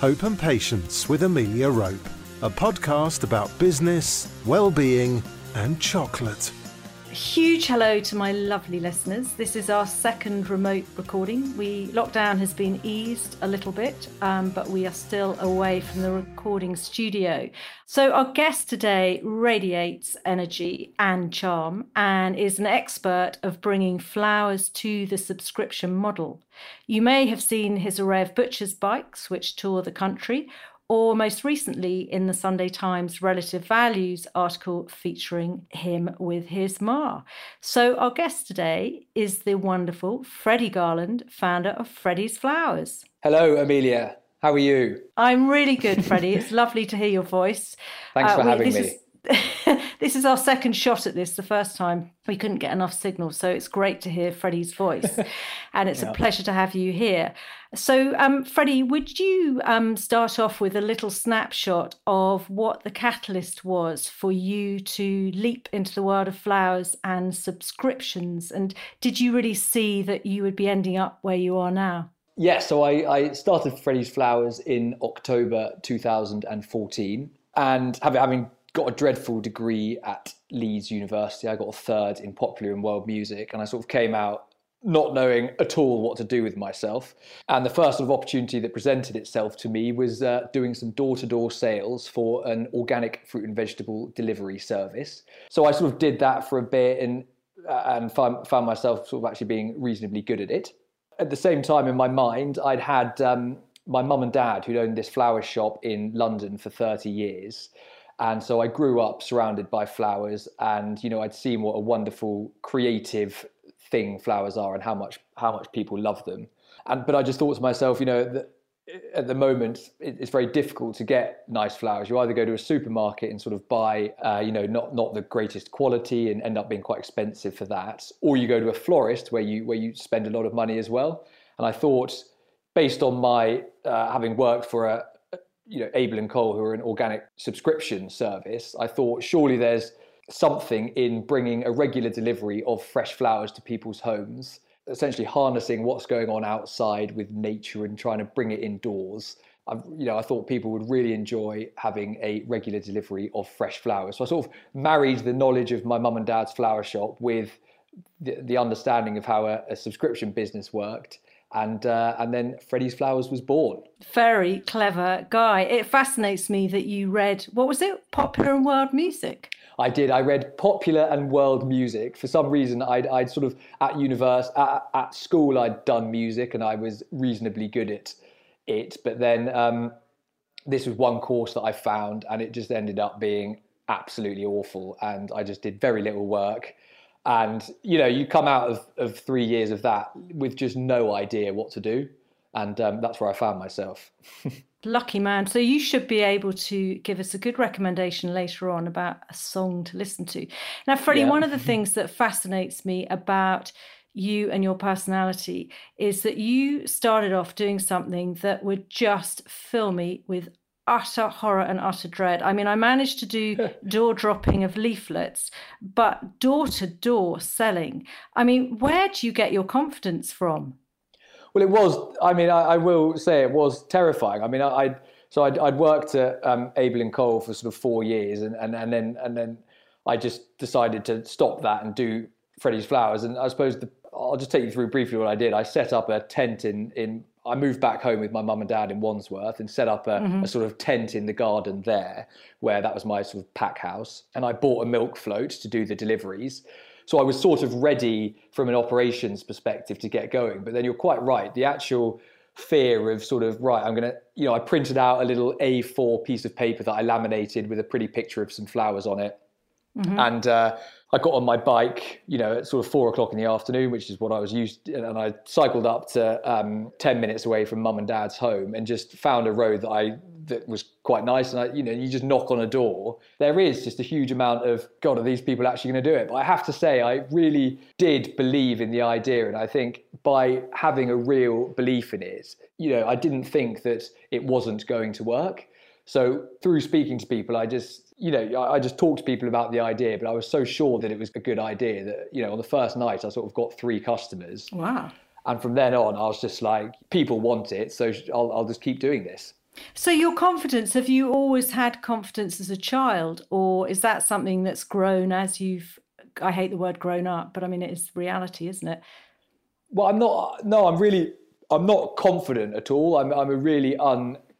Hope and Patience with Amelia Rope, a podcast about business, well-being and chocolate. Huge hello to my lovely listeners. This is our second remote recording. We lockdown has been eased a little bit, um, but we are still away from the recording studio. So our guest today radiates energy and charm, and is an expert of bringing flowers to the subscription model. You may have seen his array of butchers' bikes, which tour the country, or most recently in the Sunday Times Relative Values article featuring him with his ma. So, our guest today is the wonderful Freddie Garland, founder of Freddie's Flowers. Hello, Amelia. How are you? I'm really good, Freddie. it's lovely to hear your voice. Thanks uh, for having me. Is, this is our second shot at this. The first time we couldn't get enough signal, so it's great to hear Freddie's voice, and it's yeah. a pleasure to have you here. So, um, Freddie, would you um, start off with a little snapshot of what the catalyst was for you to leap into the world of flowers and subscriptions? And did you really see that you would be ending up where you are now? Yeah, so I, I started Freddie's Flowers in October 2014. And having got a dreadful degree at Leeds University. I got a third in popular and world music, and I sort of came out not knowing at all what to do with myself. And the first sort of opportunity that presented itself to me was uh, doing some door to door sales for an organic fruit and vegetable delivery service. So I sort of did that for a bit and, uh, and found, found myself sort of actually being reasonably good at it. At the same time, in my mind, I'd had um, my mum and dad, who'd owned this flower shop in London for 30 years. And so I grew up surrounded by flowers, and you know I'd seen what a wonderful creative thing flowers are, and how much how much people love them. And but I just thought to myself, you know, that at the moment it's very difficult to get nice flowers. You either go to a supermarket and sort of buy, uh, you know, not not the greatest quality and end up being quite expensive for that, or you go to a florist where you where you spend a lot of money as well. And I thought, based on my uh, having worked for a, you know, Abel and Cole, who are an organic subscription service, I thought surely there's something in bringing a regular delivery of fresh flowers to people's homes, essentially harnessing what's going on outside with nature and trying to bring it indoors. I, you know, I thought people would really enjoy having a regular delivery of fresh flowers. So I sort of married the knowledge of my mum and dad's flower shop with the, the understanding of how a, a subscription business worked and uh, and then Freddie's Flowers was born. Very clever guy. It fascinates me that you read what was it, popular and world music. I did. I read popular and world music. For some reason, I'd, I'd sort of at university, at, at, school, I'd done music and I was reasonably good at it. But then um, this was one course that I found, and it just ended up being absolutely awful. And I just did very little work and you know you come out of, of three years of that with just no idea what to do. And um, that's where i found myself. Lucky man. So you should be able to give us a good recommendation later on about a song to listen to. Now freddie yeah. one of the things that fascinates me about you and your personality is that you started off doing something that would just fill me with utter horror and utter dread. I mean, I managed to do door dropping of leaflets, but door to door selling. I mean, where do you get your confidence from? Well, it was. I mean, I, I will say it was terrifying. I mean, I, I'd so I'd, I'd worked at um, Abel and Cole for sort of four years, and, and and then and then I just decided to stop that and do Freddie's Flowers. And I suppose the, I'll just take you through briefly what I did. I set up a tent in in I moved back home with my mum and dad in Wandsworth and set up a, mm-hmm. a, sort of tent in the garden there, where that was my sort of pack house. And I bought a milk float to do the deliveries. So I was sort of ready from an operations perspective to get going. But then you're quite right. The actual fear of sort of, right, I'm going to, you know, I printed out a little A4 piece of paper that I laminated with a pretty picture of some flowers on it. Mm-hmm. And uh, I got on my bike, you know, at sort of four o'clock in the afternoon, which is what I was used to, and I cycled up to um, 10 minutes away from mum and dad's home and just found a road that I, that was quite nice. And I, you know, you just knock on a door. There is just a huge amount of, God, are these people actually going to do it? But I have to say, I really did believe in the idea. And I think by having a real belief in it, you know, I didn't think that it wasn't going to work. So through speaking to people, I just you know, I just talked to people about the idea, but I was so sure that it was a good idea that, you know, on the first night, I sort of got three customers. Wow. And from then on, I was just like, people want it, so I'll, I'll just keep doing this. So, your confidence, have you always had confidence as a child, or is that something that's grown as you've, I hate the word grown up, but I mean, it is reality, isn't it? Well, I'm not, no, I'm really, I'm not confident at all. I'm, I'm a really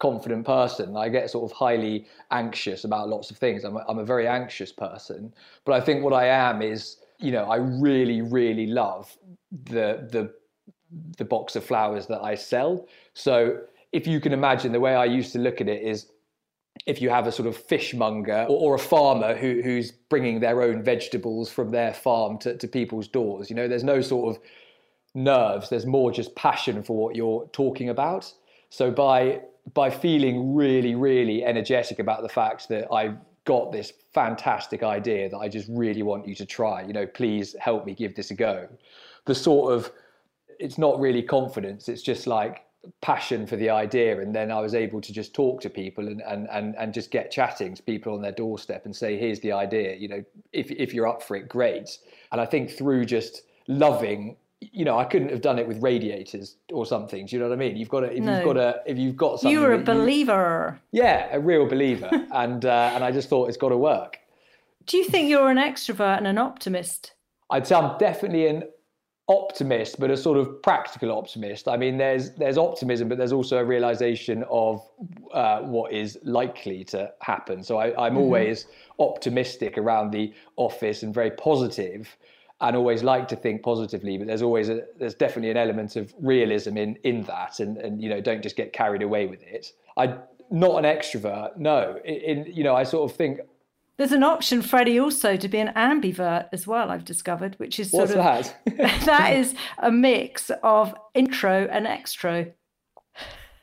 unconfident person. I get sort of highly anxious about lots of things. I'm a, I'm a very anxious person. But I think what I am is, you know, I really, really love the, the, the box of flowers that I sell. So if you can imagine the way I used to look at it is if you have a sort of fishmonger or, or a farmer who, who's bringing their own vegetables from their farm to, to people's doors, you know, there's no sort of nerves. There's more just passion for what you're talking about. So by by feeling really, really energetic about the fact that I've got this fantastic idea that I just really want you to try, you know, please help me give this a go. The sort of it's not really confidence, it's just like passion for the idea and then I was able to just talk to people and, and, and, and just get chatting to people on their doorstep and say here's the idea you know if, if you're up for it great and I think through just loving you know, I couldn't have done it with radiators or something. Do you know what I mean? You've got to, if no. you've got a, if you've got something. You were a believer. You, yeah, a real believer, and uh, and I just thought it's got to work. Do you think you're an extrovert and an optimist? I'd say I'm definitely an optimist, but a sort of practical optimist. I mean, there's there's optimism, but there's also a realization of uh, what is likely to happen. So I, am mm-hmm. always optimistic around the office and very positive and always like to think positively but there's always a there's definitely an element of realism in in that and and you know don't just get carried away with it i not an extrovert no in, in you know i sort of think there's an option, Freddie, also to be an ambivert as well. I've discovered, which is sort What's of that? that is a mix of intro and extro.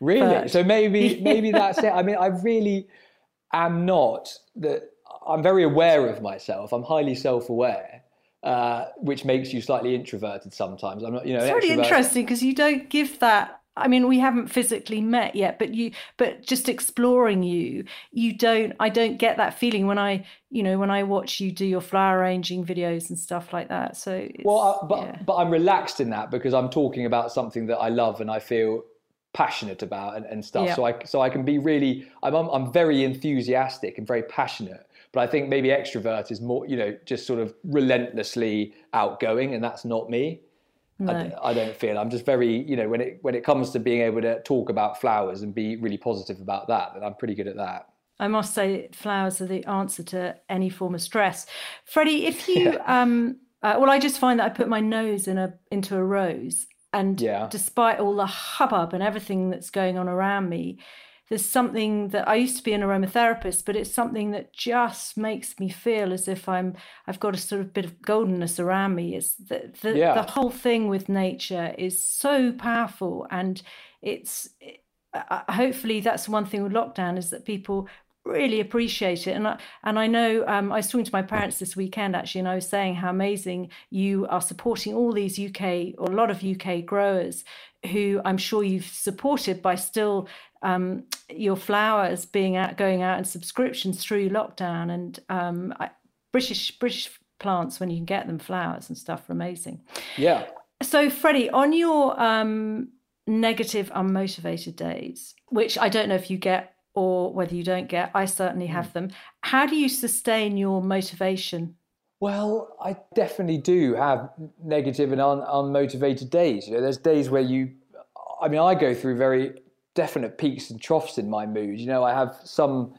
Really? So maybe maybe that's it. I mean, I really am not that. I'm very aware of myself. I'm highly self-aware, uh, which makes you slightly introverted sometimes. I'm not, you know, it's really interesting because you don't give that. I mean, we haven't physically met yet, but you, but just exploring you, you don't. I don't get that feeling when I, you know, when I watch you do your flower arranging videos and stuff like that. So, well, I, but yeah. but I'm relaxed in that because I'm talking about something that I love and I feel passionate about and, and stuff. Yeah. So I so I can be really. I'm I'm very enthusiastic and very passionate but I think maybe extrovert is more, you know, just sort of relentlessly outgoing, and that's not me. No. I, I, don't feel. I'm just very, you know, when it when it comes to being able to talk about flowers and be really positive about that, then I'm pretty good at that. I must say, flowers are the answer to any form of stress. Freddie, if you, yeah. um, uh, well, I just find that I put my nose in a into a rose, and yeah. despite all the hubbub and everything that's going on around me, there's something that I used to be an aromatherapist, but it's something that just makes me feel as if I'm I've got a sort of bit of goldenness around me. It's the the, yeah. the whole thing with nature is so powerful, and it's it, uh, hopefully that's one thing with lockdown is that people really appreciate it. And I, and I know um, I was talking to my parents this weekend actually, and I was saying how amazing you are supporting all these UK or a lot of UK growers who I'm sure you've supported by still um, your flowers being out, going out and subscriptions through lockdown, and um, I, British British plants when you can get them flowers and stuff are amazing. Yeah. So Freddie, on your um, negative, unmotivated days, which I don't know if you get or whether you don't get, I certainly have mm. them. How do you sustain your motivation? Well, I definitely do have negative and un- unmotivated days. You know, there's days where you, I mean, I go through very definite peaks and troughs in my mood. You know, I have some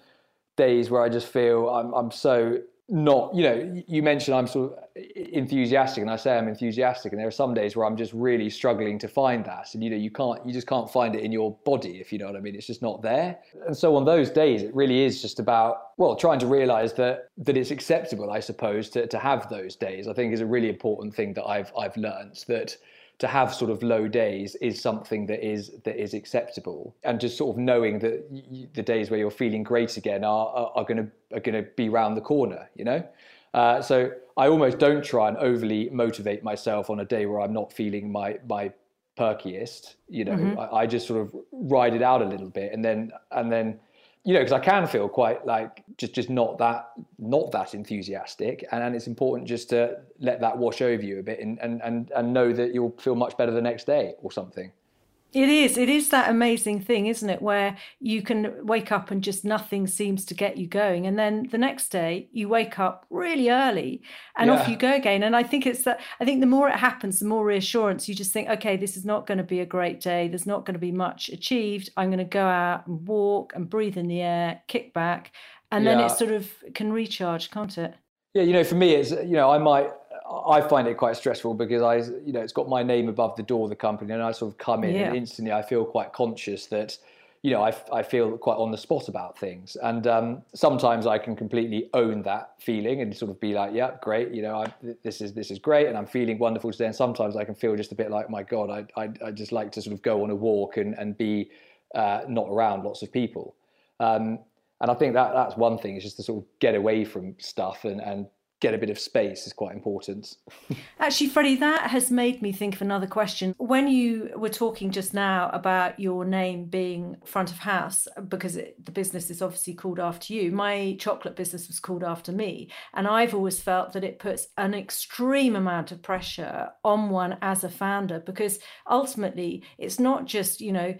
days where I just feel I'm I'm so not, you know, you mentioned I'm sort of uh, enthusiastic and I say I'm enthusiastic and there are some days where I'm just really struggling to find that. And you know, you can't you just can't find it in your body if you know what I mean. It's just not there. And so on those days it really is just about well, trying to realize that that it's acceptable, I suppose, to, to have those days. I think is a really important thing that I've I've learned that to have sort of low days is something that is that is acceptable. And just sort of knowing that y- the days where you're feeling great again are are, are going to are going to be round the corner you know? Uh, so I almost don't try and overly motivate myself on a day where I'm not feeling my my perkiest you know? Mm-hmm. I, I just sort of ride it out a little bit and then and then you know, because I can feel quite like just just not that not that enthusiastic, and, and it's important just to let that wash over you a bit, and, and and and know that you'll feel much better the next day or something. It is. It is that amazing thing, isn't it? Where you can wake up and just nothing seems to get you going. And then the next day you wake up really early and yeah. off you go again. And I think it's that, I think the more it happens, the more reassurance you just think, okay, this is not going to be a great day. There's not going to be much achieved. I'm going to go out and walk and breathe in the air, kick back. And then it sort of can recharge, can't it? Yeah, you know, for me, it's, you know, I might, I find it quite stressful because I, you know, it's got my name above the door of the company, and I sort of come in yeah. and instantly I feel quite conscious that, you know, I, I feel quite on the spot about things, and um, sometimes I can completely own that feeling and sort of be like, yeah, great, you know, I, this is this is great, and I'm feeling wonderful today. And sometimes I can feel just a bit like, my God, I I, I just like to sort of go on a walk and and be uh, not around lots of people. Um, and I think that that's one thing is just to sort of get away from stuff and, and get a bit of space is quite important. Actually, Freddie, that has made me think of another question. When you were talking just now about your name being front of house, because it, the business is obviously called after you, my chocolate business was called after me. And I've always felt that it puts an extreme amount of pressure on one as a founder, because ultimately it's not just, you know,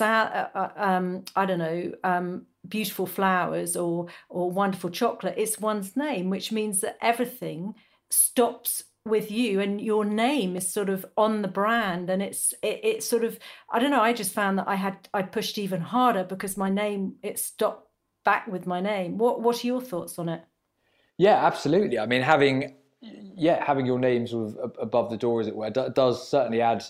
uh, uh, um, I don't know, um, beautiful flowers or or wonderful chocolate. It's one's name, which means that everything stops with you and your name is sort of on the brand. And it's it, it's sort of i don't know i just found that i had i pushed even harder because my name it stopped back with my name. What what are your thoughts on it? Yeah absolutely. I mean having yeah having your name sort of above the door as it were does certainly add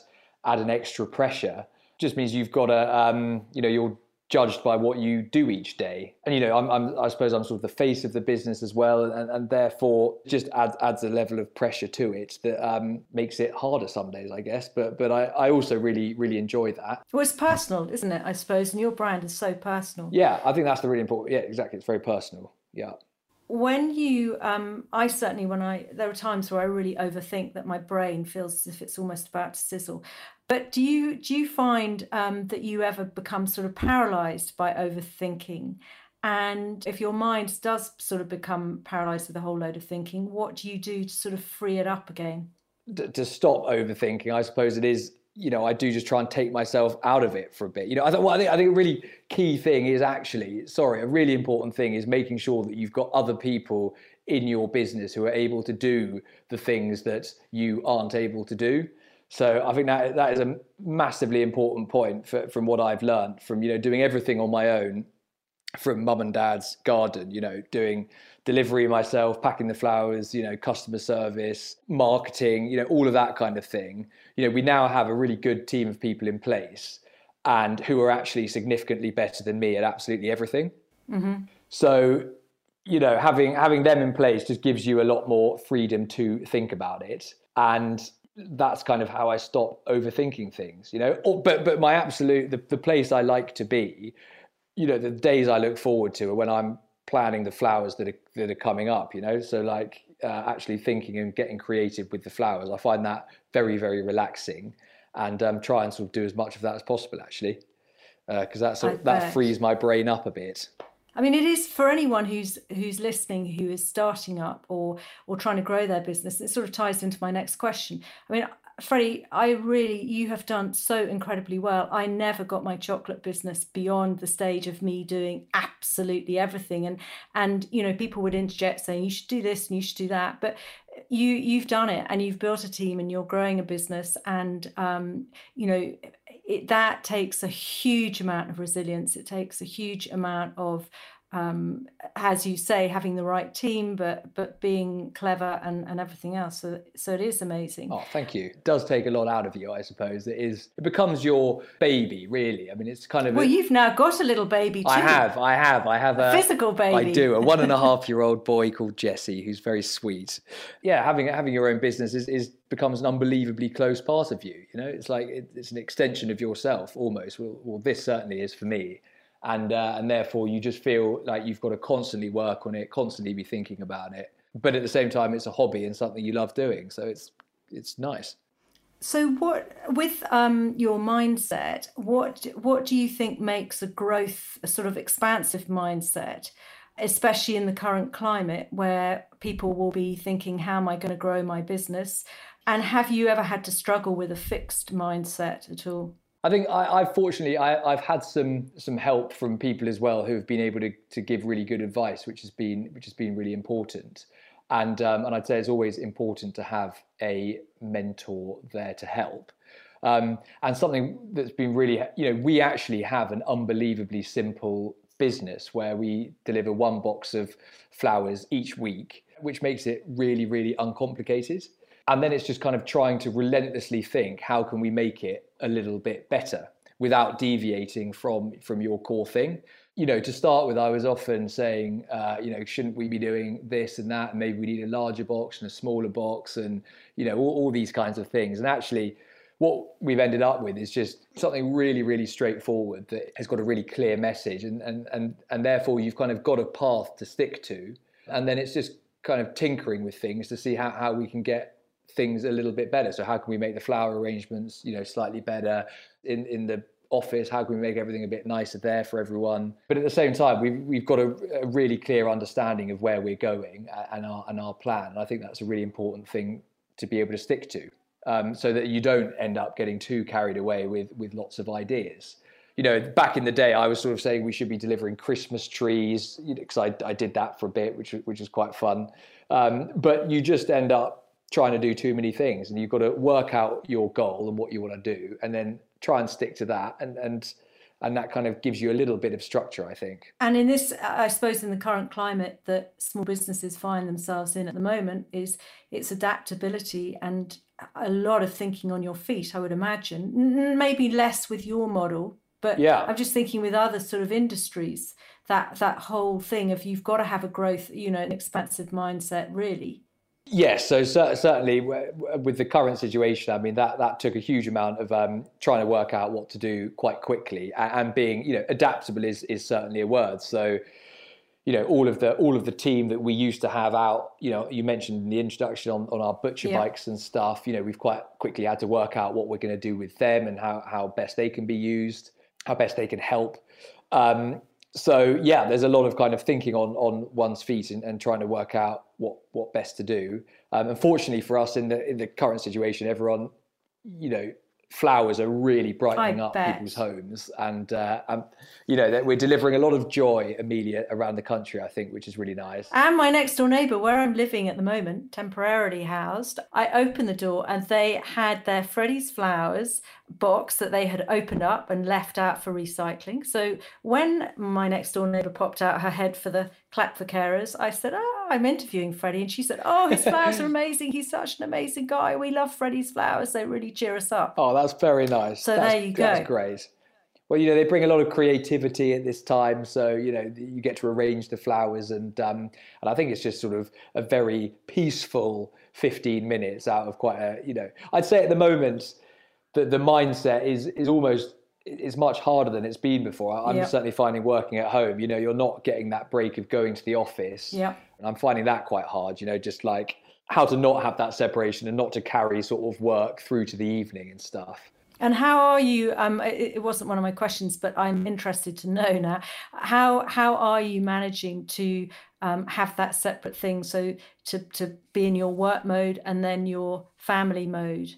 add an extra pressure. Just means you've got a um, you know you're judged by what you do each day. And you know, I'm, I'm, i suppose I'm sort of the face of the business as well, and, and therefore just adds adds a level of pressure to it that um, makes it harder some days, I guess. But but I, I also really really enjoy that. Well, it's personal, isn't it? I suppose, and your brand is so personal. Yeah, I think that's the really important. Yeah, exactly. It's very personal. Yeah when you um, i certainly when i there are times where i really overthink that my brain feels as if it's almost about to sizzle but do you do you find um, that you ever become sort of paralyzed by overthinking and if your mind does sort of become paralyzed with a whole load of thinking what do you do to sort of free it up again to stop overthinking i suppose it is you know, I do just try and take myself out of it for a bit. You know, I, th- well, I think I think a really key thing is actually, sorry, a really important thing is making sure that you've got other people in your business who are able to do the things that you aren't able to do. So I think that that is a massively important point for, from what I've learned from you know doing everything on my own from mum and dad's garden. You know, doing delivery myself, packing the flowers, you know, customer service, marketing, you know, all of that kind of thing. You know, we now have a really good team of people in place and who are actually significantly better than me at absolutely everything. Mm-hmm. So, you know, having having them in place just gives you a lot more freedom to think about it. And that's kind of how I stop overthinking things, you know. But but my absolute the, the place I like to be, you know, the days I look forward to are when I'm planning the flowers that are that are coming up you know? So like uh, actually thinking and getting creative with the flowers i find that very very relaxing and um, try and sort of do as much of that as possible actually because uh, that sort of, that frees my brain up a bit I mean, it is for anyone who's who's listening, who is starting up or or trying to grow their business. It sort of ties into my next question. I mean, Freddie, I really, you have done so incredibly well. I never got my chocolate business beyond the stage of me doing absolutely everything. And, and, you know, people would interject saying, you should do this and you should do that. But you, you've done it and you've built a team and you're growing a business. And, um, you know, it, that takes a huge amount of resilience. It takes a huge amount of um, as you say, having the right team, but but being clever and, and everything else. So so it is amazing. Oh, thank you. It does take a lot out of you, I suppose. It is. It becomes your baby, really. I mean, it's kind of. Well, a, you've now got a little baby too. I have. I have. I have a, a physical baby. I do. A one and a half year old boy called Jesse, who's very sweet. Yeah, having having your own business is, is becomes an unbelievably close part of you. You know, it's like it, it's an extension of yourself almost. Well, well, this certainly is for me and uh, and therefore you just feel like you've got to constantly work on it, constantly be thinking about it. But at the same time, it's a hobby and something you love doing, so it's it's nice. So, what with um, your mindset? What what do you think makes a growth, a sort of expansive mindset, especially in the current climate where people will be thinking, "How am I going to grow my business?" And have you ever had to struggle with a fixed mindset at all? I think I, have fortunately I, have had some some help from people as well who have been able to, to give really good advice, which has been which has been really important. And um, and I'd say it's always important to have a mentor there to help. Um, and something that's been really you know we actually have an unbelievably simple business where we deliver one box of flowers each week, which makes it really really uncomplicated and then it's just kind of trying to relentlessly think how can we make it a little bit better without deviating from from your core thing? You know to start with i was often saying uh, you know shouldn't we be doing this and that? Maybe we need a larger box and a smaller box and you know all, all these kinds of things. And actually what we've ended up with is just something really really straightforward that has got a really clear message. And and and, and therefore you've kind of got a path to stick to. And then it's just kind of tinkering with things to see how, how we can get things a little bit better. So how can we make the flower arrangements, you know, slightly better in in the office? How can we make everything a bit nicer there for everyone? But at the same time, we've we've got a, a really clear understanding of where we're going and our and our plan. And I think that's a really important thing to be able to stick to, um, so that you don't end up getting too carried away with with lots of ideas. You know, back in the day, I was sort of saying we should be delivering Christmas trees because you know, I, I did that for a bit, which which was quite fun. Um, but you just end up trying to do too many things and you've got to work out your goal and what you want to do and then try and stick to that and and and that kind of gives you a little bit of structure i think. And in this i suppose in the current climate that small businesses find themselves in at the moment is its adaptability and a lot of thinking on your feet i would imagine. Maybe less with your model but yeah. i'm just thinking with other sort of industries that that whole thing of you've got to have a growth you know an expansive mindset really Yes, so certainly with the current situation, I mean that that took a huge amount of um, trying to work out what to do quite quickly, and being you know adaptable is is certainly a word. So you know all of the all of the team that we used to have out you know you mentioned in the introduction on, on our butcher yeah. bikes and stuff you know we've quite quickly had to work out what we're going to do with them and how how best they can be used how best they can help um, so yeah, there's a lot of kind of thinking on on one's feet and, and trying to work out what what best to do. Um, unfortunately for us in the in the current situation, everyone, you know, flowers are really brightening I up bet. people's homes, and uh, um, you know that we're delivering a lot of joy, Amelia, around the country. I think, which is really nice. And my next door neighbour, where I'm living at the moment, temporarily housed, I opened the door and they had their Freddie's flowers box that they had opened up and left out for recycling. So when my next door neighbour popped out her head for the clap for carers, I said, "Oh, I'm interviewing Freddie," and she said, "Oh, his flowers are amazing. He's such an amazing guy. We love Freddie's flowers. They really cheer us up." Oh, that's very nice. So that's, there you go. That's great. Well, you know, they bring a lot of creativity at this time, so you know you get to arrange the flowers, and um, and I think it's just sort of a very peaceful 15 minutes out of quite a, you know, I'd say at the moment the, the mindset is is almost is much harder than it's been before. I'm yep. certainly finding working at home, you know, you're not getting that break of going to the office. Yeah. And I'm finding that quite hard, you know, just like how to not have that separation and not to carry sort of work through to the evening and stuff. And how are you? Um, it wasn't one of my questions, but I'm interested to know now. How how are you managing to um, have that separate thing? So to to be in your work mode and then your family mode.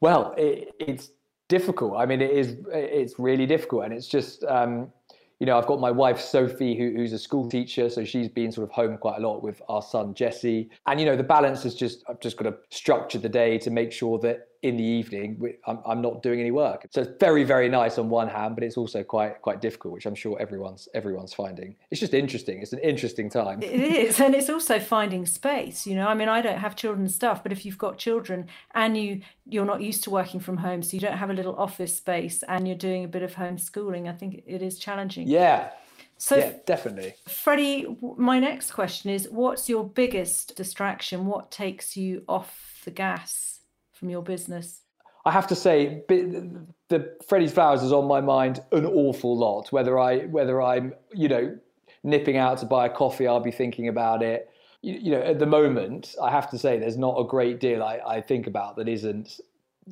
Well, it, it's difficult. I mean, it is. It's really difficult, and it's just. Um, you know, I've got my wife Sophie, who, who's a school teacher, so she's been sort of home quite a lot with our son Jesse. And you know, the balance is just I've just got to structure the day to make sure that in the evening I'm, I'm not doing any work. So it's very very nice on one hand but it's also quite quite difficult which i'm sure everyone's everyone's finding. It's just interesting. It's an interesting time. It is and it's also finding space you know? I mean i don't have children and stuff but if you've got children and you you're not used to working from home so you don't have a little office space and you're doing a bit of homeschooling i think it is challenging. Yeah. So, yeah, definitely. Freddie, my next question is what's your biggest distraction? What takes you off the gas? From your business? I have to say, the Freddie's Flowers is on my mind an awful lot. Whether I whether I'm you know nipping out to buy a coffee, I'll be thinking about it. You, you know, at the moment, I have to say there's not a great deal I, I think about that isn't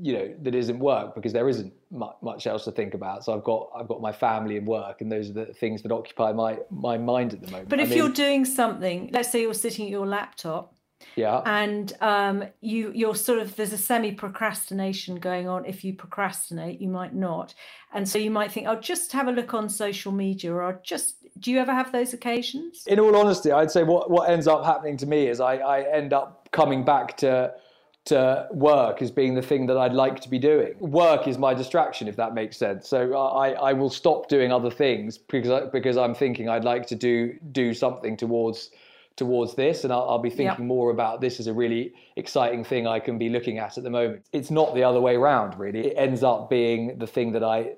you know that isn't work because there isn't much else to think about so i've got i've got my family and work and those are the things that occupy my my mind at the moment but if I mean, you're doing something let's say you're sitting at your laptop Yeah. and um, you you're sort of there's a semi procrastination going on. If you procrastinate, you might not, and so you might think, "I'll just have a look on social media," or "I'll just." Do you ever have those occasions? in all honesty, I'd say what, what ends up happening to me is I, I end up coming back to to work as being the thing that I'd like to be doing. Work is my distraction, if that makes sense. So I, I will stop doing other things because I, because I'm thinking I'd like to do do something towards towards this, and I'll, I'll be thinking Yep. more about this as a really exciting thing I can be looking at at the moment. It's not the other way around, really. It ends up being the thing that I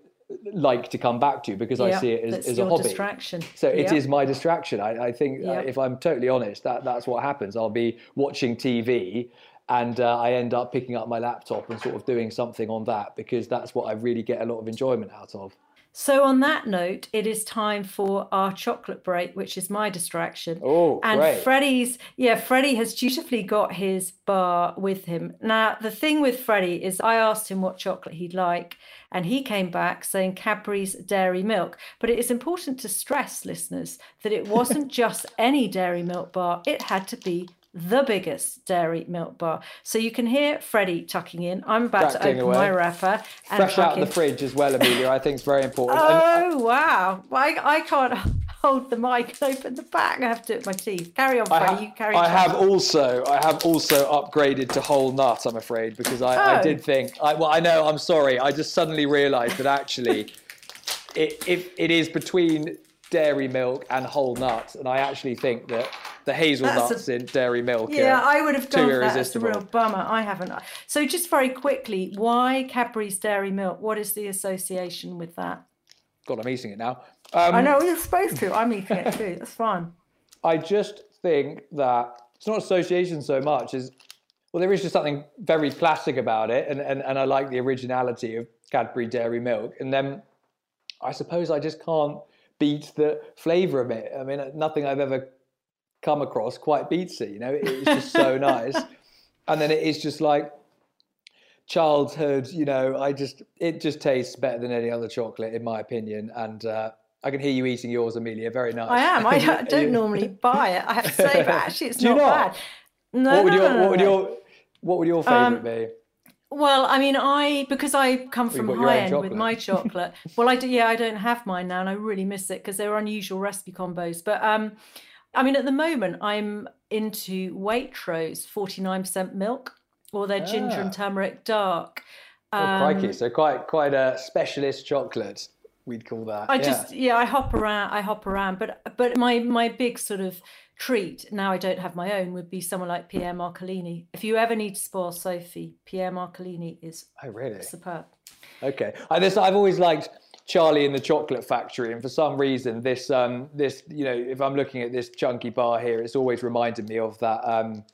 like to come back to because I see it as, as a hobby. distraction. So it is my distraction. I, I think, uh, if I'm totally honest, that that's what happens. I'll be watching TV, and uh, I end up picking up my laptop and sort of doing something on that because that's what I really get a lot of enjoyment out of. So on that note, it is time for our chocolate break, which is my distraction. Oh, and great. Freddie's, yeah, Freddie has dutifully got his bar with him. Now, the thing with Freddie is I asked him what chocolate he'd like, and he came back saying Cadbury's Dairy Milk. But it is important to stress, listeners, that it wasn't just any dairy milk bar, it had to be the biggest dairy milk bar. So you can hear Freddie tucking in. I'm about to open away. my wrapper and Fresh out of the fridge as well, Amelia. I think it's very important. And- uh, Oh wow! I, I can't hold the mic and open the back. I have to do it with my teeth. Carry on, Freddie. you carry I on. have also I have also upgraded to whole nut. I'm afraid because I, I Oh. did think. I, well, I know. I'm sorry. I just suddenly realised that actually, it, it it is between dairy milk and whole nuts, and I actually think that the hazelnuts a- in dairy milk. Yeah, I would have gone for that. It's a real bummer. I haven't. So just very quickly, why Cadbury's Dairy Milk? What is the association with that? God, I'm eating it now. Um, I know you're supposed to. I'm eating it too. That's fine. I just think that it's not association so much as well. There is just something very classic about it, and, and, and I like the originality of Cadbury Dairy Milk. And then I suppose I just can't beat the flavour of it. I mean, nothing I've ever come across quite beatsy. You know, it's just so nice. And then it is just like childhood. You know, I just it just tastes better than any other chocolate, in my opinion. And uh, I can hear you eating yours, Amelia. Very nice. I am. I don't, don't normally buy it. I have to say, but actually, it's not, not? bad. No, What would no, your no, no, what would your what would your favourite Um, be? Well, I mean, I because I come from high end with my chocolate. well, I do. Yeah, I don't have mine now, and I really miss it because they're unusual recipe combos. But um, I mean, at the moment, I'm into Waitrose forty nine percent milk or their ginger Ah. and turmeric dark. Oh, Um, crikey! So quite quite a specialist chocolate, we'd call that. I yeah. just yeah, I hop around. I hop around, but but my my big sort of treat now I don't have my own would be someone like Pierre Marcolini. If you ever need to spoil Sophie, Pierre Marcolini is Oh, really? superb. Okay. I, this, I've always liked Charlie in the Chocolate Factory, and for some reason, this um this you know, if I'm looking at this chunky bar here, it's always reminded me of that um,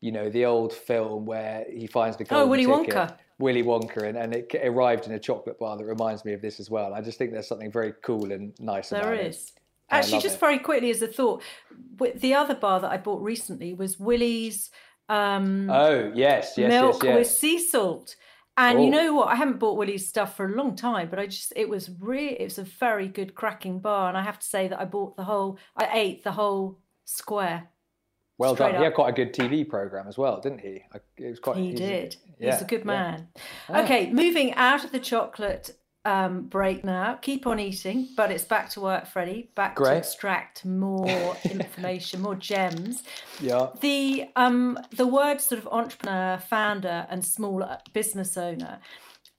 you know, the old film where he finds the golden Oh, Willy ticket. Wonka. Willy Wonka, and, and it arrived in a chocolate bar that reminds me of this as well. I just think there's something very cool and nice There about is. it. Actually, just it. very quickly as a thought, the other bar that I bought recently was Willie's um, Oh yes, yes, milk yes, with sea salt. And you Oh. know what? I haven't bought Willie's stuff for a long time, but I just it was really it was a very good cracking bar, and I have to say that I bought the whole I ate the whole square. Well straight done. He had quite a good TV program as well, didn't he? It was quite. He a- did. He's a good yeah. man. Ah. Okay, moving out of the chocolate um, break now. Keep on eating, but it's back to work, Freddie. Back to extract more information, more gems. Yeah. The um the word sort of entrepreneur, founder, and small uh, business owner.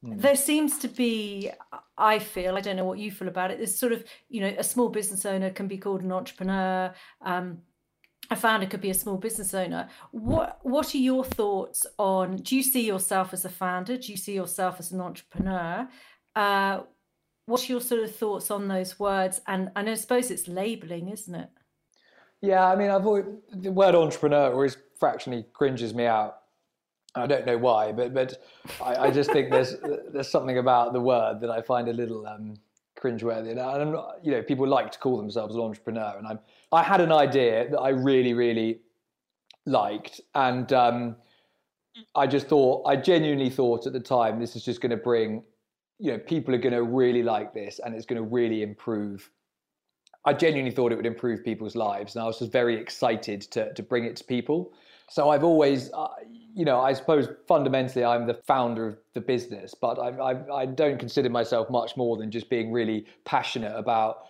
Hmm. There seems to be, I feel, I don't know what you feel about it. There's sort of, you know, a small business owner can be called an entrepreneur. Um, a founder could be a small business owner. What What are your thoughts on? Do you see yourself as a founder? Do you see yourself as an entrepreneur? Uh, what's your sort of thoughts on those words? And and I suppose it's labeling, isn't it? Yeah, I mean, I've always, the word entrepreneur always fractionally cringes me out. I don't know why, but but I, I just think there's there's something about the word that I find a little um, cringeworthy. And I'm not, you know, people like to call themselves an entrepreneur, and I'm I had an idea that I really really liked, and um, I just thought I genuinely thought at the time this is just going to bring, you know, people are going to really like this, and it's going to really improve I genuinely thought it would improve people's lives, and I was just very excited to to bring it to people. So I've always, uh, you know, I suppose fundamentally I'm the founder of the business, but I, I, I don't consider myself much more than just being really passionate about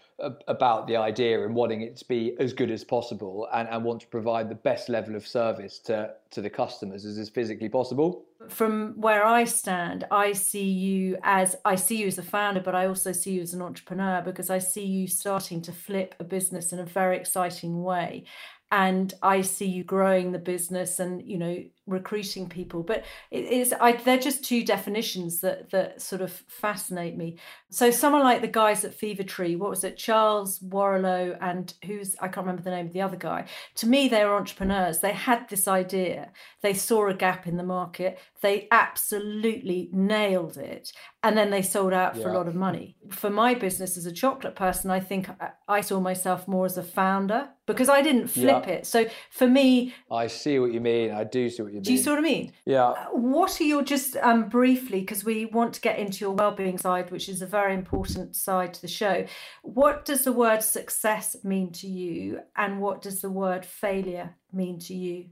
about the idea and wanting it to be as good as possible and, and want to provide the best level of service to, to the customers as is physically possible. From where I stand, I see you as I see you as a founder, but I also see you as an entrepreneur because I see you starting to flip a business in a very exciting way and I see you growing the business and you know recruiting people. But it is I they're just two definitions that that sort of fascinate me. So someone like the guys at Fever Tree, what was it, Charles Warrilow and who's I can't remember the name of the other guy. To me, they were entrepreneurs. They had this idea. They saw a gap in the market. They absolutely nailed it, and then they sold out for yeah. a lot of money. For my business as a chocolate person, I think I saw myself more as a founder because I didn't flip yeah. it. So for me, I see what you mean. I do see what you mean. Do you see what I mean? Yeah. Uh, what are your just um, briefly because we want to get into your well-being side, which is a very important side to the show. What does the word success mean to you, and what does the word failure mean to you?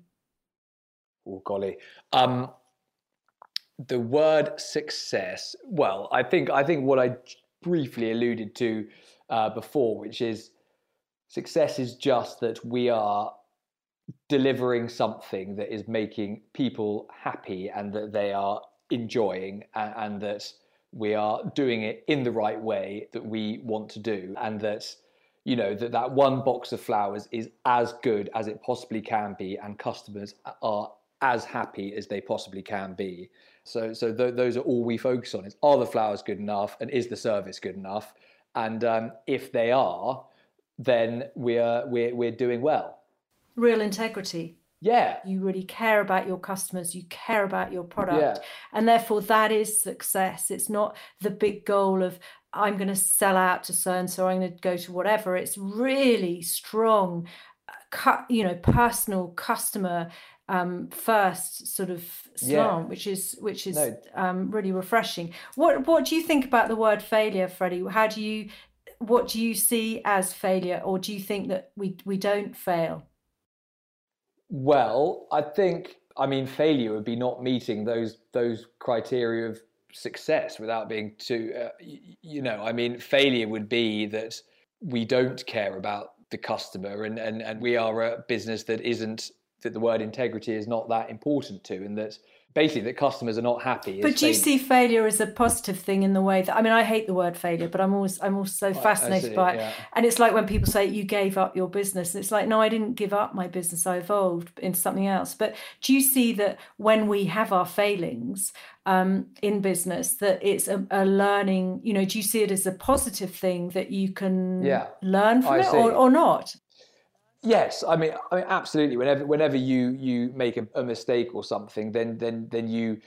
Oh golly. Um, the word success. Well, I think I think what I briefly alluded to uh, before, which is success is just that we are delivering something that is making people happy and that they are enjoying and, and, that we are doing it in the right way that we want to do. And that you know that that one box of flowers is as good as it possibly can be and customers are as happy as they possibly can be. So so th- those are all we focus on is are the flowers good enough and is the service good enough? And um, if they are then we're we're we're doing well. Real integrity. Yeah. You really care about your customers, you care about your product. Yeah. And therefore that is success. It's not the big goal of I'm going to sell out to so and so, I'm going to go to whatever. It's really strong, uh, you know, personal customer um, first sort of slant, yeah. which is which is no. um, really refreshing. What what do you think about the word failure, Freddie? How do you what do you see as failure, or do you think that we we don't fail? Well, I think I mean failure would be not meeting those those criteria of success without being too uh, you know I mean failure would be that we don't care about the customer and and and we are a business that isn't that the word integrity is not that important to and that basically that customers are not happy. But do you see failure as a positive thing in the way that I mean I hate the word failure, but I'm always I'm also fascinated by it. Yeah. And it's like when people say you gave up your business, and it's like no, I didn't give up my business. I evolved into something else. But do you see that when we have our failings um, in business, that it's a, a, learning? You know, do you see it as a positive thing that you can yeah, learn from I it or, or not? Yes, I mean, I mean, absolutely. Whenever, whenever you you make a, a mistake or something, then then then you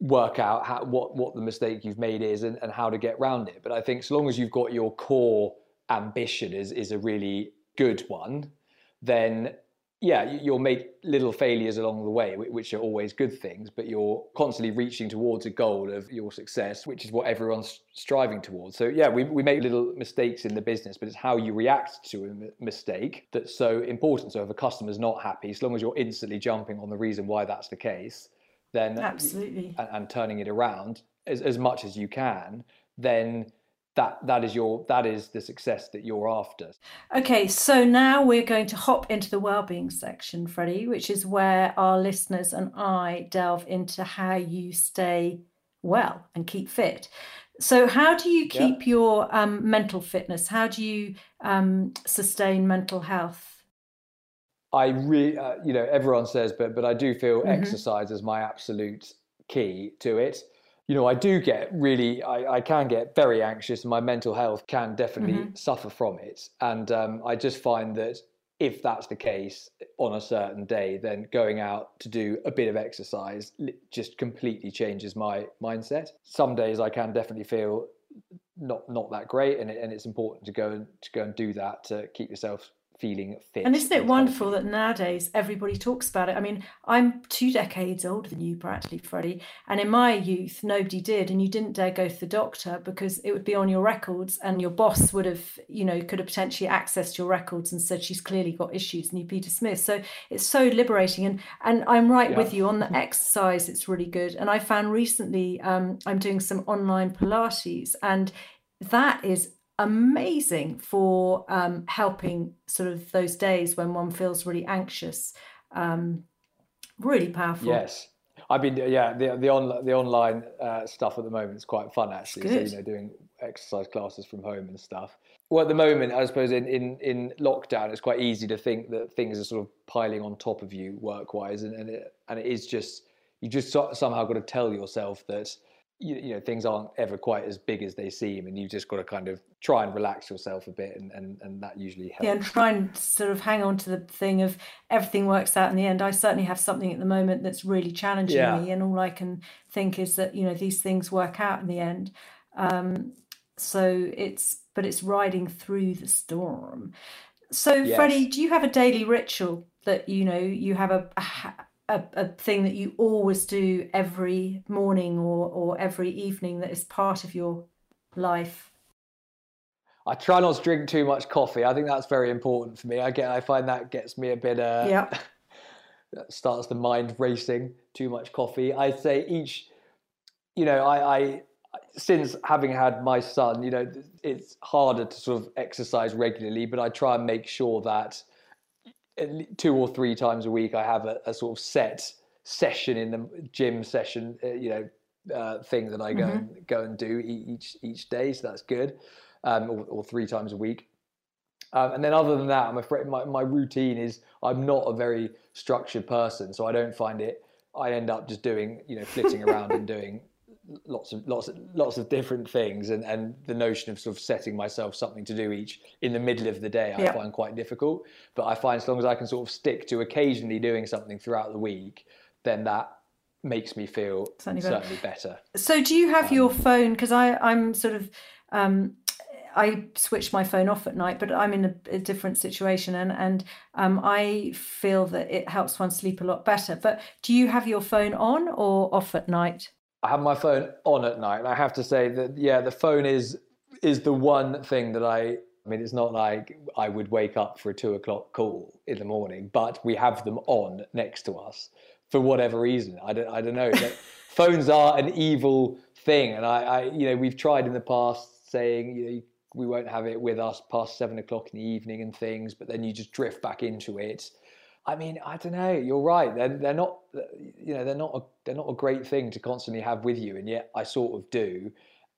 work out how, what what the mistake you've made is and, and how to get around it. But I think so long as you've got your core ambition is is a really good one, then yeah, you'll make little failures along the way, which are always good things, but you're constantly reaching towards a goal of your success, which is what everyone's striving towards. So, yeah, we, we make little mistakes in the business, but it's how you react to a mistake that's so important. So, if a customer's not happy, as long as you're instantly jumping on the reason why that's the case, then absolutely, and, and turning it around as, as much as you can, then that that is your that is the success that you're after. Okay so now we're going to hop into the well-being section freddie which is where our listeners and i delve into how you stay well and keep fit. So how do you keep yeah. your um, mental fitness? How do you um, sustain mental health? I really uh, you know everyone says but but i do feel mm-hmm. exercise is my absolute key to it you know, I do get really, I, I can get very anxious, and my mental health can definitely mm-hmm. suffer from it. And um, I just find that if that's the case on a certain day, then going out to do a bit of exercise just completely changes my mindset. Some days I can definitely feel not not that great, and it, and it's important to go and to go and do that to keep yourself feeling fit. And isn't it and wonderful healthy. that nowadays everybody talks about it? I mean, I'm two decades older than you, practically, Freddie. And in my youth, nobody did. And you didn't dare go to the doctor because it would be on your records and your boss would have, you know, could have potentially accessed your records and said she's clearly got issues and you Peter Smith. So it's so liberating. And and I'm right Yeah. with you on the exercise, it's really good. And I found recently um, I'm doing some online Pilates and that is amazing for um, helping sort of those days when one feels really anxious. Um, really powerful. Yes. I've been yeah the the on the online uh, stuff at the moment is quite fun actually. So you know doing exercise classes from home and stuff. Well, at the moment, I suppose in, in, in lockdown, it's quite easy to think that things are sort of piling on top of you work wise, and and it, and it is just you just somehow got to tell yourself that you, you know things aren't ever quite as big as they seem, and you've just got to kind of try and relax yourself a bit, and and, and that usually helps. Yeah, and try and sort of hang on to the thing of everything works out in the end. I certainly have something at the moment that's really challenging Yeah. me, and all I can think is that you know these things work out in the end. Um, so it's but it's riding through the storm. So Yes. Freddie, do you have a daily ritual that you know you have a a, a a thing that you always do every morning or or every evening that is part of your life? I try not to drink too much coffee. I think that's very important for me. I get, I find that gets me a bit, uh, Yeah. that starts the mind racing. Too much coffee. I'd say each, you know, I, I, since having had my son, you know, it's harder to sort of exercise regularly, but I try and make sure that two or three times a week I have a, a sort of set session in the gym session, uh, you know, uh, thing that I go and go and do each each day. So that's good, um, or, or three times a week. Um, and then other than that, I'm afraid my, my routine is I'm not a very structured person, so I don't find it. I end up just doing, you know, flitting around and doing lots of lots of lots of different things, and and the notion of sort of setting myself something to do each in the middle of the day, I Yeah. find quite difficult. But I find as long as I can sort of stick to occasionally doing something throughout the week, then that makes me feel Certainly better. certainly better. So do you have your Um, phone? Because I I'm sort of um, I switch my phone off at night, but I'm in a, a different situation, and and um, I feel that it helps one sleep a lot better. But do you have your phone on or off at night? I have my phone on at night, and I have to say that yeah, the phone is is the one thing that I. I mean, it's not like I would wake up for a two o'clock call in the morning, but we have them on next to us for whatever reason. I don't. I don't know. Phones are an evil thing, and I, I, you know, we've tried in the past saying, you know, we won't have it with us past seven o'clock in the evening and things, but then you just drift back into it. I mean, I don't know. You're right. They're they're not, you know, they're not a, they're not a great thing to constantly have with you, and yet I sort of do.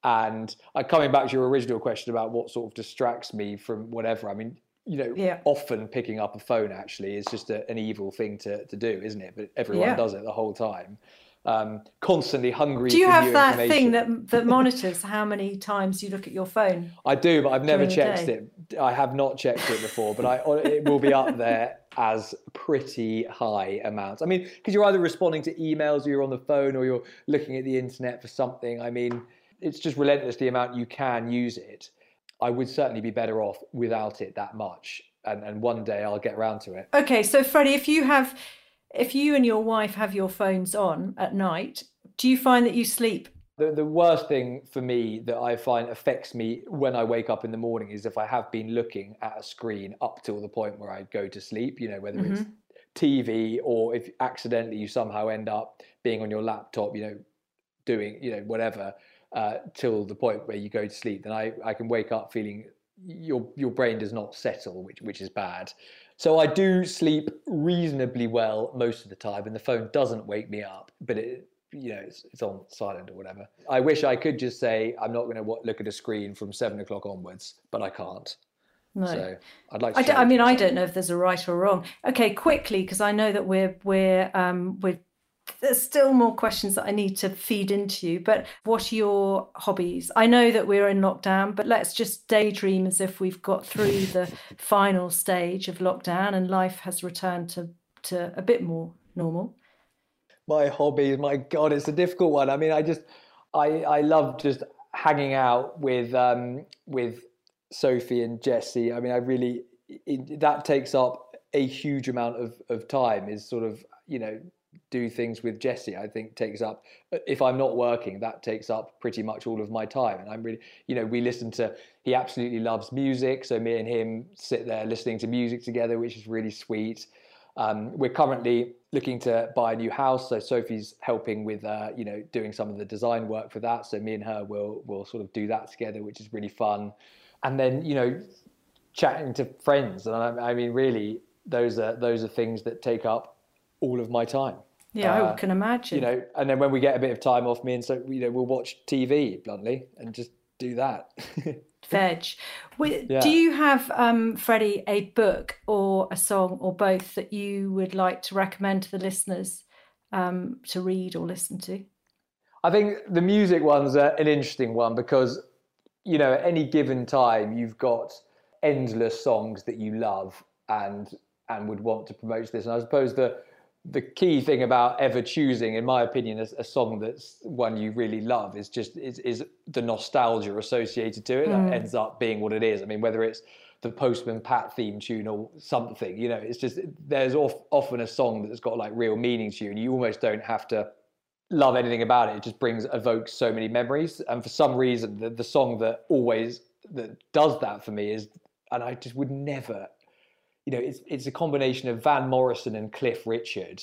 And I coming back to your original question about what sort of distracts me from whatever. I mean, you know, Yeah. often picking up a phone actually is just a, an evil thing to to do, isn't it? But everyone Yeah. does it the whole time. Um, constantly hungry. Do you have that thing that that monitors how many times you look at your phone? I do, but I've never checked it. I have not checked it before, but I it will be up there as pretty high amounts. I mean, because you're either responding to emails, or you're on the phone, or you're looking at the internet for something. I mean, it's just relentless the amount you can use it. I would certainly be better off without it that much, and and one day I'll get around to it. Okay, so Freddie, if you have, if you and your wife have your phones on at night, do you find that you sleep? The, the worst thing for me that I find affects me when I wake up in the morning is if I have been looking at a screen up till the point where I go to sleep, you know, whether it's TV or if accidentally you somehow end up being on your laptop, you know, doing, you know, whatever, uh, till the point where you go to sleep, then I, I can wake up feeling your your brain does not settle, which which is bad. So I do sleep reasonably well most of the time, and the phone doesn't wake me up, but it you know it's, it's on silent or whatever. I wish I could just say I'm not going to look at a screen from seven o'clock onwards, but I can't. No. So I'd like. To I, d- I mean, I don't know if there's a right or wrong. Okay, quickly, because I know that we're we're um we're there's still more questions that I need to feed into you. But what are your hobbies? I know that we're in lockdown, but let's just daydream as if we've got through the final stage of lockdown and life has returned to to a bit more normal. My hobbies my god it's a difficult one i mean i just i i love just hanging out with um with sophie and jesse i mean i really it, that takes up a huge amount of, of time is sort of you know do things with Jesse, I think takes up, if I'm not working, that takes up pretty much all of my time. And I'm really, you know, we listen to, he absolutely loves music. So me and him sit there listening to music together, which is really sweet. Um, we're currently looking to buy a new house. So Sophie's helping with, uh, you know, doing some of the design work for that. So me and her will, will sort of do that together, which is really fun. And then, you know, chatting to friends. And I, I mean, really, those are, those are things that take up all of my time. Yeah, uh, I can imagine. You know, and then when we get a bit of time off, me and so you know we'll watch TV bluntly and just do that. Veg. Yeah. Do you have, um, Freddie, a book or a song or both that you would like to recommend to the listeners um, to read or listen to? I think the music one's an interesting one because, you know, at any given time, you've got endless songs that you love and and would want to promote this. And I suppose the the key thing about ever choosing, in my opinion, a, a, song that's one you really love is just is, is the nostalgia associated to it. Mm. That ends up being what it is. I mean, whether it's the Postman Pat theme tune or something, you know, it's just there's off, often a song that's got like real meaning to you, and you almost don't have to love anything about it. It just brings evokes so many memories, and for some reason, the, the song that always that does that for me is, and I just would never you know, it's it's a combination of Van Morrison and Cliff Richard.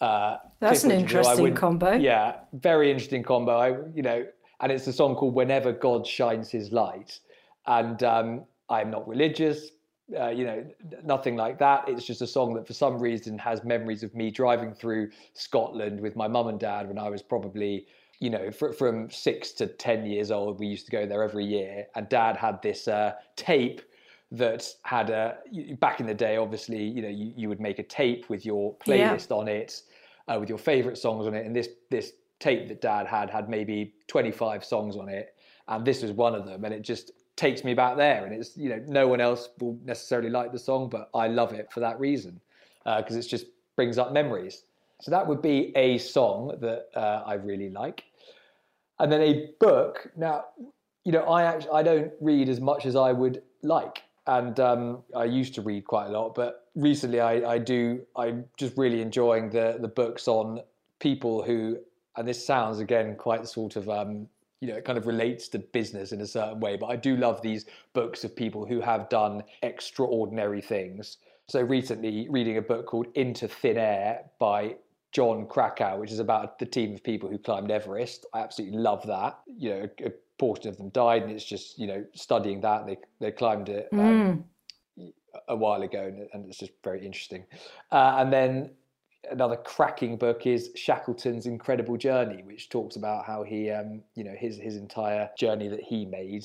Uh, That's Cliff an Richard, interesting would, combo. Yeah, very interesting combo. I, you know, and it's a song called "Whenever God Shines His Light," and um, I'm not religious. Uh, you know, nothing like that. It's just a song that, for some reason, has memories of me driving through Scotland with my mum and dad when I was probably, you know, fr- from six to ten years old. We used to go there every year, and Dad had this uh, tape that had a back in the day obviously you know you, you would make a tape with your playlist yeah. on it uh, with your favorite songs on it and this this tape that dad had had maybe 25 songs on it and this was one of them and it just takes me back there and it's you know no one else will necessarily like the song but i love it for that reason because uh, it just brings up memories. So that would be a song that uh, i really like and then a book. Now you know i actually i don't read as much as i would like and um, I used to read quite a lot, but recently I, I do. I'm just really enjoying the the books on people who, and this sounds again quite sort of um, you know, it kind of relates to business in a certain way. But I do love these books of people who have done extraordinary things. So recently, reading a book called Into Thin Air by Jon Krakauer, which is about the team of people who climbed Everest. I absolutely love that. You know, a, a portion of them died, and it's just you know studying that they they climbed it um, mm. a while ago, and, and, it's just very interesting. Uh, and then another cracking book is Shackleton's Incredible Journey, which talks about how he um, you know his his entire journey that he made.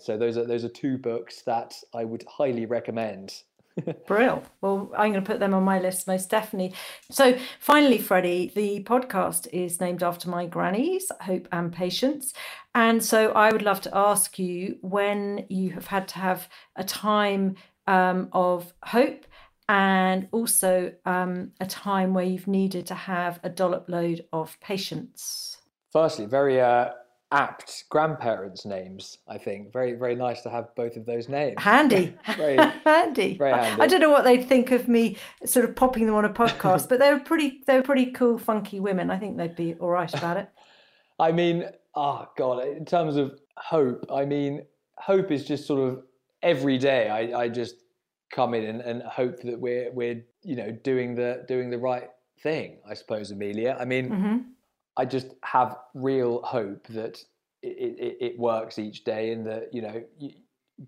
So those are those are two books that I would highly recommend. Brill. Well, I'm going to put them on my list most definitely. So, finally, Freddie, the podcast is named after my grannies, Hope and Patience. And so, I would love to ask you when you have had to have a time um, of hope and also um, a time where you've needed to have a dollop load of patience. Firstly, very uh, apt grandparents' names. I think very very nice to have both of those names. Handy, very handy. Very handy. I don't know what they'd think of me sort of popping them on a podcast, but they were pretty they were pretty cool, funky women. I think they'd be all right about it. I mean, oh god, in terms of hope, I mean, hope is just sort of every day. I I just come in and, and hope that we're we're you know doing the doing the right thing. I suppose, Amelia. I mean. Mm-hmm I just have real hope that it, it, it works each day, and that you know, you,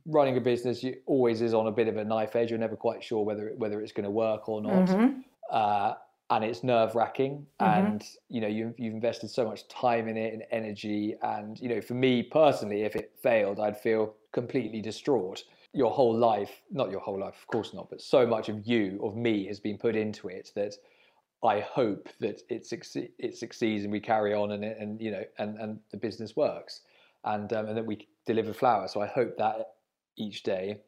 running a business you, always is on a bit of a knife edge. You're never quite sure whether whether it's going to work or not, mm-hmm. uh, and it's nerve wracking. Mm-hmm. And you know, you, you've invested so much time in it and energy, and you know, for me personally, if it failed, I'd feel completely distraught. Your whole life, not your whole life, of course not, but so much of you, of me, has been put into it that I hope that it, succeed, it succeeds and we carry on and, and you know and, and the business works and um, and that we deliver flowers. So I hope that each day.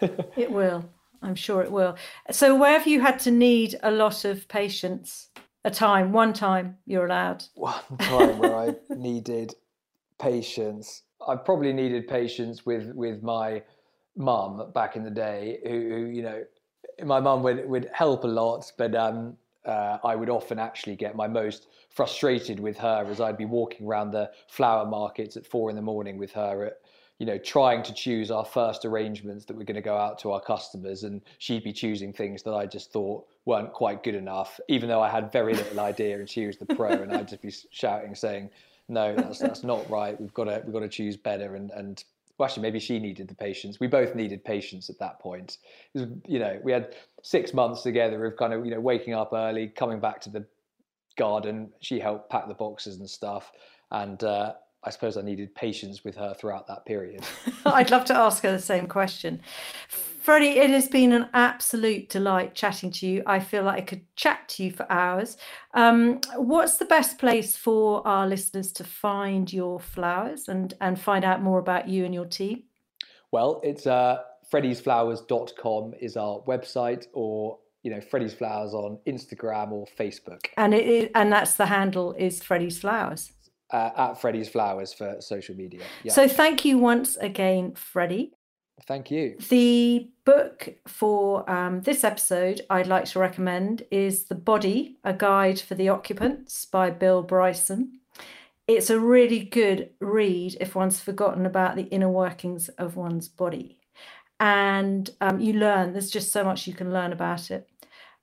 it will. I'm sure it will. So where have you had to need a lot of patience? A time, one time you're allowed. One time where I needed patience. I probably needed patience with with my mum back in the day who, who you know, my mum would, would help a lot, but um, uh, I would often actually get my most frustrated with her as I'd be walking around the flower markets at four in the morning with her at, you know, trying to choose our first arrangements that we're going to go out to our customers, and she'd be choosing things that I just thought weren't quite good enough, even though I had very little idea, and she was the pro, and I'd just be shouting, saying, "No, that's that's not right. We've got to we've got to choose better." And and well, actually, maybe she needed the patience. We both needed patience at that point. Was, you know, we had six months together of kind of you know waking up early, coming back to the garden. She helped pack the boxes and stuff, and uh, I suppose I needed patience with her throughout that period. I'd love to ask her the same question. Freddie, it has been an absolute delight chatting to you. I feel like I could chat to you for hours. Um, what's the best place for our listeners to find your flowers and, and find out more about you and your team? Well, it's uh, freddy'sflowers.com is our website or you know Freddy's Flowers on Instagram or Facebook. And it is, and that's the handle is Freddy's Flowers uh, at Freddy's Flowers for social media. Yeah. So thank you once again, Freddie. Thank you. The book for um, this episode I'd like to recommend is The Body, A Guide for the Occupants by Bill Bryson. It's a really good read if one's forgotten about the inner workings of one's body. And um, you learn, there's just so much you can learn about it.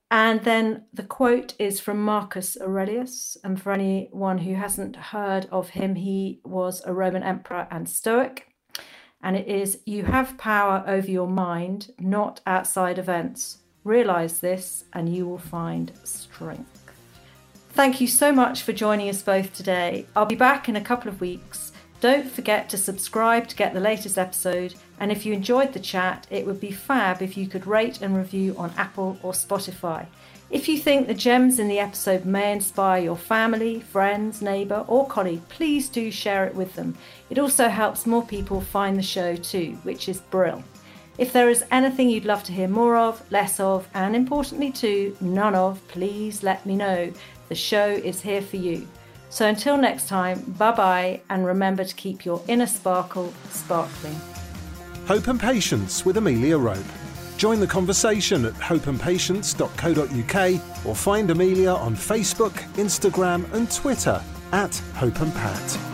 And then the quote is from Marcus Aurelius. And for anyone who hasn't heard of him, he was a Roman emperor and Stoic. And it is You have power over your mind, not outside events. Realize this, and you will find strength. Thank you so much for joining us both today. I'll be back in a couple of weeks. Don't forget to subscribe to get the latest episode and if you enjoyed the chat, it would be fab if you could rate and review on Apple or Spotify. If you think the gems in the episode may inspire your family, friends, neighbour, or colleague, please do share it with them. It also helps more people find the show too, which is brill. If there is anything you'd love to hear more of, less of, and importantly too, none of, please let me know. The show is here for you. So until next time, bye bye, and remember to keep your inner sparkle sparkling. Hope and Patience with Amelia Rope. Join the conversation at hopeandpatience.co.uk or find Amelia on Facebook, Instagram, and Twitter at Hope and Pat.